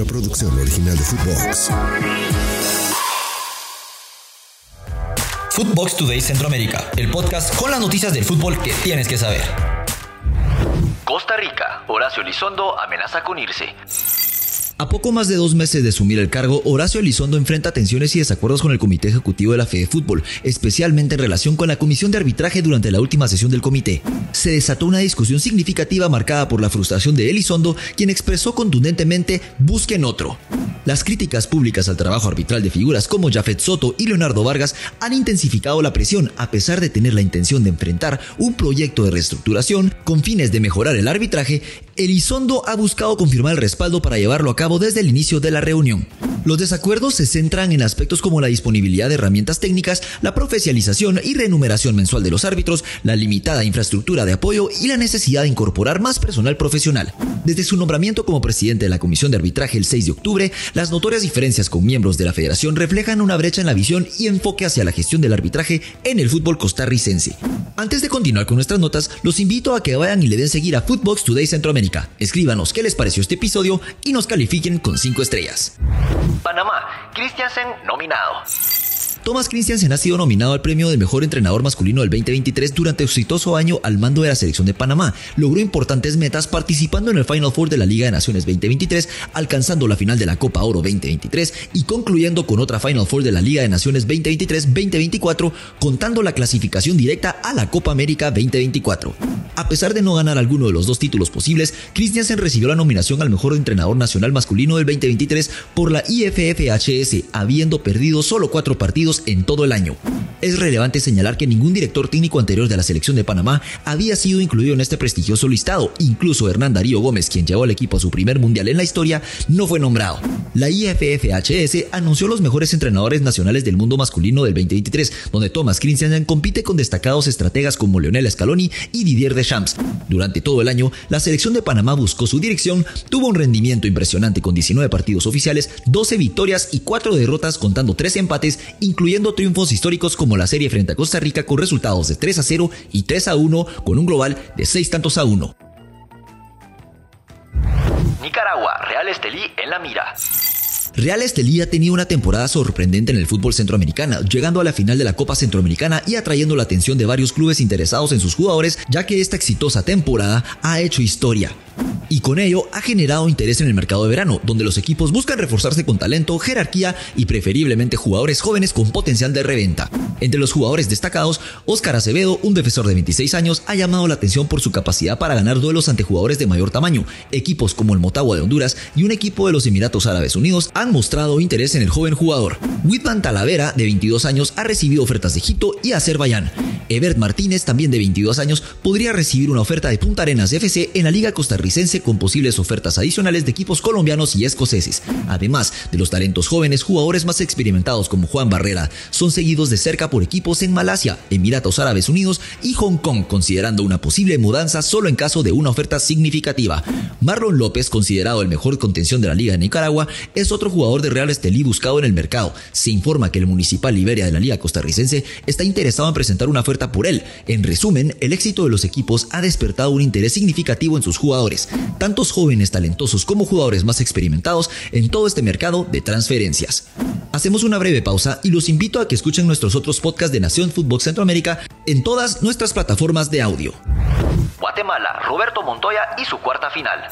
una producción original de Footbox. Footbox Today Centroamérica, el podcast con las noticias del fútbol que tienes que saber. Costa Rica, Horacio Lizondo amenaza con irse. A poco más de dos meses de asumir el cargo, Horacio Elizondo enfrenta tensiones y desacuerdos con el Comité Ejecutivo de la Fede Fútbol, especialmente en relación con la Comisión de Arbitraje durante la última sesión del comité. Se desató una discusión significativa marcada por la frustración de Elizondo, quien expresó contundentemente busquen otro. Las críticas públicas al trabajo arbitral de figuras como Jafet Soto y Leonardo Vargas han intensificado la presión a pesar de tener la intención de enfrentar un proyecto de reestructuración con fines de mejorar el arbitraje. Elizondo ha buscado confirmar el respaldo para llevarlo a cabo desde el inicio de la reunión. Los desacuerdos se centran en aspectos como la disponibilidad de herramientas técnicas, la profesionalización y remuneración mensual de los árbitros, la limitada infraestructura de apoyo y la necesidad de incorporar más personal profesional. Desde su nombramiento como presidente de la Comisión de Arbitraje el 6 de octubre, las notorias diferencias con miembros de la federación reflejan una brecha en la visión y enfoque hacia la gestión del arbitraje en el fútbol costarricense. Antes de continuar con nuestras notas, los invito a que vayan y le den seguir a Footbox Today Centroamérica. Escríbanos qué les pareció este episodio y nos califiquen con 5 estrellas. Panamá, Christiansen nominado. Thomas Christiansen ha sido nominado al premio de mejor entrenador masculino del 2023 durante su exitoso año al mando de la selección de Panamá. Logró importantes metas participando en el Final Four de la Liga de Naciones 2023, alcanzando la final de la Copa Oro 2023 y concluyendo con otra Final Four de la Liga de Naciones 2023-2024, contando la clasificación directa a la Copa América 2024. A pesar de no ganar alguno de los dos títulos posibles, Christiansen recibió la nominación al mejor entrenador nacional masculino del 2023 por la IFFHS, habiendo perdido solo cuatro partidos en todo el año. Es relevante señalar que ningún director técnico anterior de la selección de Panamá había sido incluido en este prestigioso listado. Incluso Hernán Darío Gómez, quien llevó al equipo a su primer mundial en la historia, no fue nombrado. La IFFHS anunció los mejores entrenadores nacionales del mundo masculino del 2023, donde Thomas Christiansen compite con destacados estrategas como Leonel Scaloni y Didier Deschamps. Durante todo el año, la selección de Panamá buscó su dirección, tuvo un rendimiento impresionante con 19 partidos oficiales, 12 victorias y 4 derrotas contando 3 empates, incluyendo triunfos históricos como la serie frente a Costa Rica con resultados de 3 a 0 y 3 a 1 con un global de 6 tantos a 1. Nicaragua, Real Estelí en la mira. Real Estelí ha tenido una temporada sorprendente en el fútbol centroamericano, llegando a la final de la Copa Centroamericana y atrayendo la atención de varios clubes interesados en sus jugadores, ya que esta exitosa temporada ha hecho historia y con ello ha generado interés en el mercado de verano, donde los equipos buscan reforzarse con talento, jerarquía y preferiblemente jugadores jóvenes con potencial de reventa. Entre los jugadores destacados, Óscar Acevedo, un defensor de 26 años, ha llamado la atención por su capacidad para ganar duelos ante jugadores de mayor tamaño. Equipos como el Motagua de Honduras y un equipo de los Emiratos Árabes Unidos han mostrado interés en el joven jugador. Whitman Talavera, de 22 años, ha recibido ofertas de Egipto y Azerbaiyán. Ebert Martínez, también de 22 años, podría recibir una oferta de Punta Arenas FC en la Liga Costarricense con posibles ofertas adicionales de equipos colombianos y escoceses. Además de los talentos jóvenes, jugadores más experimentados como Juan Barrera son seguidos de cerca por equipos en Malasia, Emiratos Árabes Unidos y Hong Kong, considerando una posible mudanza solo en caso de una oferta significativa. Marlon López, considerado el mejor contención de la Liga de Nicaragua, es otro jugador de Real Estelí buscado en el mercado. Se informa que el Municipal Liberia de la Liga Costarricense está interesado en presentar una oferta por él. En resumen, el éxito de los equipos ha despertado un interés significativo en sus jugadores, tantos jóvenes talentosos como jugadores más experimentados en todo este mercado de transferencias. Hacemos una breve pausa y los invito a que escuchen nuestros otros podcasts de Nación Fútbol Centroamérica en todas nuestras plataformas de audio. Guatemala, Roberto Montoya y su cuarta final.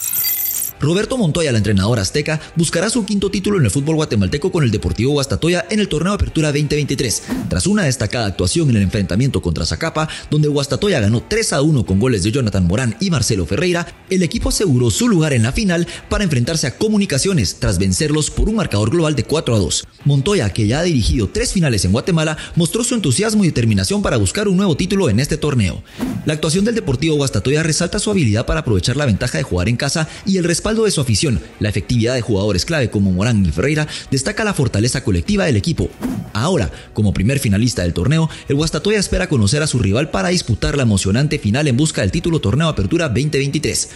Roberto Montoya, el entrenador azteca, buscará su quinto título en el fútbol guatemalteco con el Deportivo Guastatoya en el torneo Apertura 2023. Tras una destacada actuación en el enfrentamiento contra Zacapa, donde Guastatoya ganó 3 a 1 con goles de Jonathan Morán y Marcelo Ferreira, el equipo aseguró su lugar en la final para enfrentarse a Comunicaciones tras vencerlos por un marcador global de 4 a 2. Montoya, que ya ha dirigido tres finales en Guatemala, mostró su entusiasmo y determinación para buscar un nuevo título en este torneo. La actuación del Deportivo Guastatoya resalta su habilidad para aprovechar la ventaja de jugar en casa y el respaldo respaldo de su afición, la efectividad de jugadores clave como Morán y Ferreira destaca la fortaleza colectiva del equipo. Ahora, como primer finalista del torneo, el Guastatoya espera conocer a su rival para disputar la emocionante final en busca del título Torneo Apertura 2023.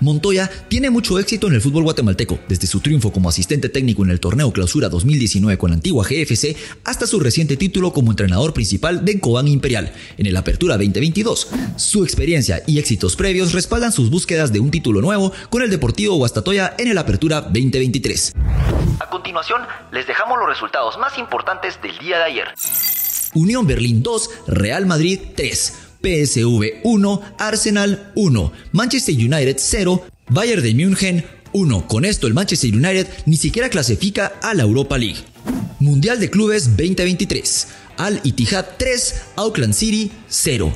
Montoya tiene mucho éxito en el fútbol guatemalteco, desde su triunfo como asistente técnico en el torneo Clausura 2019 con la antigua GFC hasta su reciente título como entrenador principal de Cobán Imperial en el Apertura 2022. Su experiencia y éxitos previos respaldan sus búsquedas de un título nuevo con el Deportivo Guastatoya en el Apertura 2023. A continuación, les dejamos los resultados más importantes del día de ayer. Unión Berlín 2, Real Madrid 3. PSV 1, Arsenal 1, Manchester United 0, Bayern de München 1. Con esto el Manchester United ni siquiera clasifica a la Europa League. Mundial de Clubes 2023. Al Ittihad 3, Auckland City 0.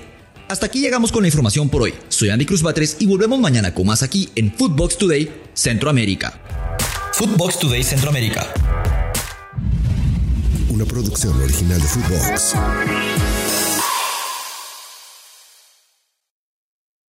Hasta aquí llegamos con la información por hoy. Soy Andy Cruz Batres y volvemos mañana con más aquí en Footbox Today Centroamérica. Footbox Today Centroamérica. Una producción original de Footbox.